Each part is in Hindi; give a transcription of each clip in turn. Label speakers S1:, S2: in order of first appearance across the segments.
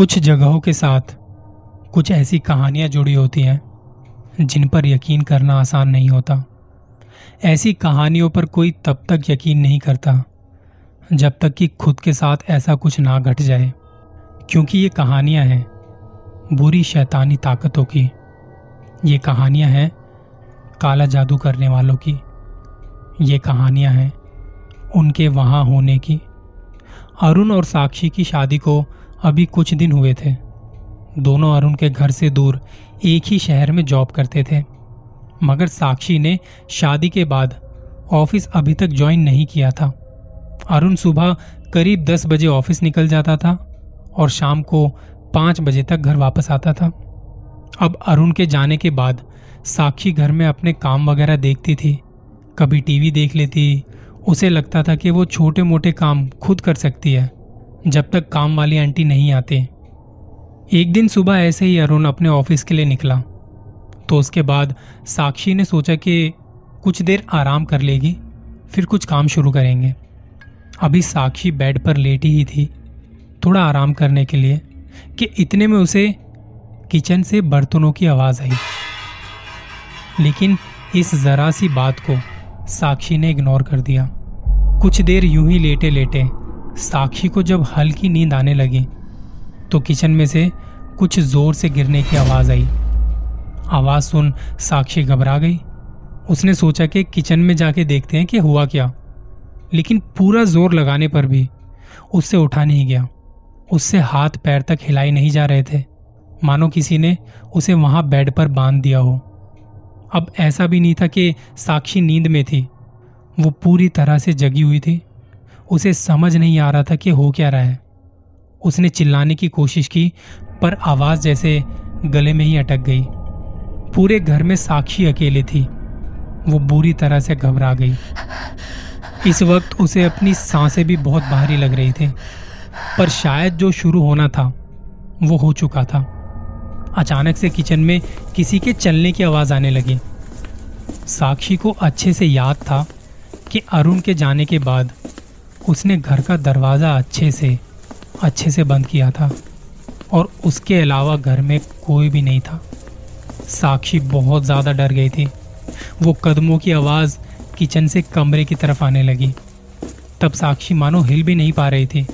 S1: कुछ जगहों के साथ कुछ ऐसी कहानियाँ जुड़ी होती हैं, जिन पर यकीन करना आसान नहीं होता। ऐसी कहानियों पर कोई तब तक यकीन नहीं करता, जब तक कि खुद के साथ ऐसा कुछ ना घट जाए, क्योंकि ये कहानियाँ हैं, बुरी शैतानी ताकतों की। ये कहानियाँ हैं, काला जादू करने वालों की। ये कहानियाँ हैं, उनके वहाँ होने की। अरुण और साक्षी की शादी को अभी कुछ दिन हुए थे। दोनों अरुण के घर से दूर एक ही शहर में जॉब करते थे। मगर साक्षी ने शादी के बाद ऑफ़िस अभी तक ज्वाइन नहीं किया था। अरुण सुबह करीब दस बजे ऑफ़िस निकल जाता था और शाम को पाँच बजे तक घर वापस आता था। अब अरुण के जाने के बाद साक्षी घर में अपने काम वगैरह देखती थी, कभी टीवी देख लेती, उसे लगता था कि वो छोटे मोटे काम खुद कर सकती है। जब तक काम वाली आंटी नहीं आते। एक दिन सुबह ऐसे ही अरुण अपने ऑफ़िस के लिए निकला। तो उसके बाद साक्षी ने सोचा कि कुछ देर आराम कर लेगी, फिर कुछ काम शुरू करेंगे। अभी साक्षी बेड पर लेटी ही थी, थोड़ा आराम करने के लिए, कि इतने में उसे किचन से बर्तनों की आवाज़ आई। लेकिन इस जरा सी बात को साक्षी ने इग्नोर कर दिया। कुछ देर यूँ ही लेटे लेटे साक्षी को जब हल्की नींद आने लगी तो किचन में से कुछ ज़ोर से गिरने की आवाज़ आई। आवाज़ सुन साक्षी घबरा गई। उसने सोचा कि किचन में जाके देखते हैं कि हुआ क्या, लेकिन पूरा ज़ोर लगाने पर भी उससे उठा नहीं गया। उससे हाथ पैर तक हिलाई नहीं जा रहे थे। मानो किसी ने उसे वहाँ बेड पर बाँध दिया हो। अब ऐसा भी नहीं था कि साक्षी नींद में थी। वो पूरी तरह से जगी हुई थी। उसे समझ नहीं आ रहा था कि हो क्या रहा है। उसने चिल्लाने की कोशिश की, पर आवाज़ जैसे गले में ही अटक गई। पूरे घर में साक्षी अकेले थी। वो बुरी तरह से घबरा गई। इस वक्त उसे अपनी साँसें भी बहुत भारी लग रही थी, पर शायद जो शुरू होना था, वो हो चुका था। अचानक से किचन में किसी के चलने की आवाज़ आने लगी। साक्षी को अच्छे से याद था कि अरुण के जाने के बाद उसने घर का दरवाज़ा अच्छे से अच्छे से बंद किया था और उसके अलावा घर में कोई भी नहीं था। साक्षी बहुत ज़्यादा डर गई थी। वो कदमों की आवाज़ किचन से कमरे की तरफ़ आने लगी। तब साक्षी मानो हिल भी नहीं पा रही थी।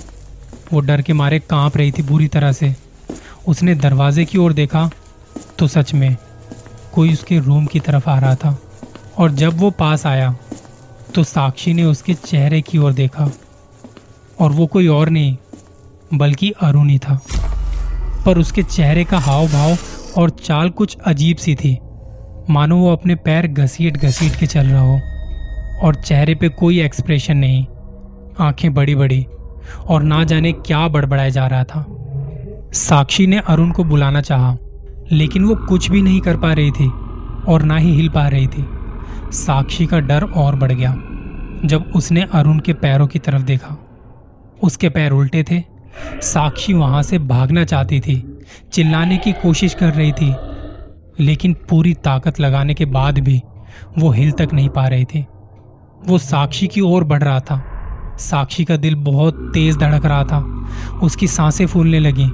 S1: वो डर के मारे काँप रही थी बुरी तरह से। उसने दरवाजे की ओर देखा तो सच में कोई उसके रूम की तरफ़ आ रहा था और जब वो पास आया तो साक्षी ने उसके चेहरे की ओर देखा, और वो कोई और नहीं, बल्कि अरुण ही था। पर उसके चेहरे का हाव भाव और चाल कुछ अजीब सी थी। मानो वो अपने पैर घसीट घसीट के चल रहा हो, और चेहरे पे कोई एक्सप्रेशन नहीं, आँखें बड़ी बड़ी और ना जाने क्या बड़बड़ाया जा रहा था। साक्षी ने अरुण को बुलाना चाहा, लेकिन वो कुछ भी नहीं कर पा रही थी, और ना ही हिल पा रही थी। साक्षी का डर और बढ़ गया। जब उसने अरुण के पैरों की तरफ़ देखा, उसके पैर उल्टे थे। साक्षी वहाँ से भागना चाहती थी, चिल्लाने की कोशिश कर रही थी, लेकिन पूरी ताकत लगाने के बाद भी वो हिल तक नहीं पा रही थी। वो साक्षी की ओर बढ़ रहा था। साक्षी का दिल बहुत तेज धड़क रहा था। उसकी साँसें फूलने लगी।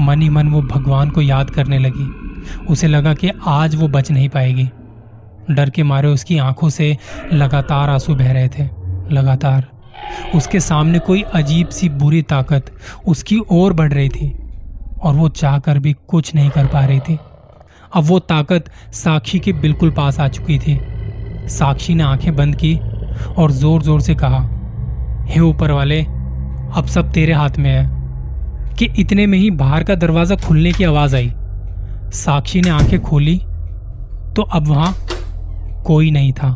S1: मन ही मन वो भगवान को याद करने लगी। उसे लगा कि आज वो बच नहीं पाएगी। डर के मारे उसकी आँखों से लगातार आँसू बह रहे थे, लगातार। उसके सामने कोई अजीब सी बुरी ताकत उसकी ओर बढ़ रही थी और वो चाहकर भी कुछ नहीं कर पा रही थी। अब वो ताकत साक्षी के बिल्कुल पास आ चुकी थी। साक्षी ने आँखें बंद की और ज़ोर ज़ोर से कहा, हे ऊपर वाले, अब सब तेरे हाथ में है। कि इतने में ही बाहर का दरवाज़ा खुलने की आवाज़ आई। साक्षी ने आँखें खोली तो अब वहाँ कोई नहीं था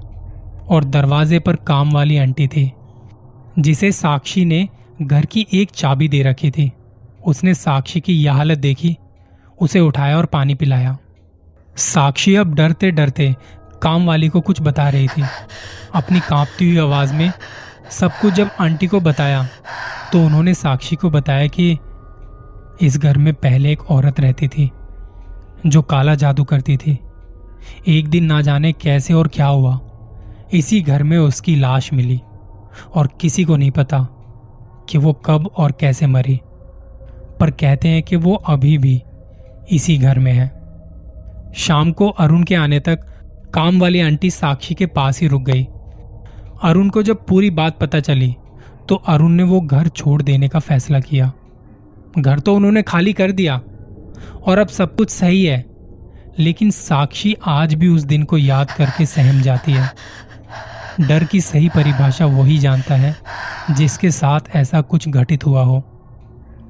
S1: और दरवाजे पर काम वाली आंटी थी, जिसे साक्षी ने घर की एक चाबी दे रखी थी। उसने साक्षी की यह हालत देखी, उसे उठाया और पानी पिलाया। साक्षी अब डरते डरते काम वाली को कुछ बता रही थी। अपनी कांपती हुई आवाज़ में सब कुछ जब आंटी को बताया तो उन्होंने साक्षी को बताया कि इस घर में पहले एक औरत रहती थी, जो काला जादू करती थी। एक दिन ना जाने कैसे और क्या हुआ। इसी घर में उसकी लाश मिली और किसी को नहीं पता कि वो कब और कैसे मरी। पर कहते हैं कि वो अभी भी इसी घर में है। शाम को अरुण के आने तक काम वाली आंटी साक्षी के पास ही रुक गई। अरुण को जब पूरी बात पता चली तो अरुण ने वो घर छोड़ देने का फैसला किया। घर तो उन्होंने खाली कर दिया और अब सब कुछ सही है। लेकिन साक्षी आज भी उस दिन को याद करके सहम जाती है। डर की सही परिभाषा वही जानता है, जिसके साथ ऐसा कुछ घटित हुआ हो।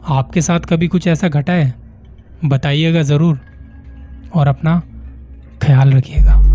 S1: आपके साथ कभी कुछ ऐसा घटा है? बताइएगा ज़रूर, और अपना ख्याल रखिएगा।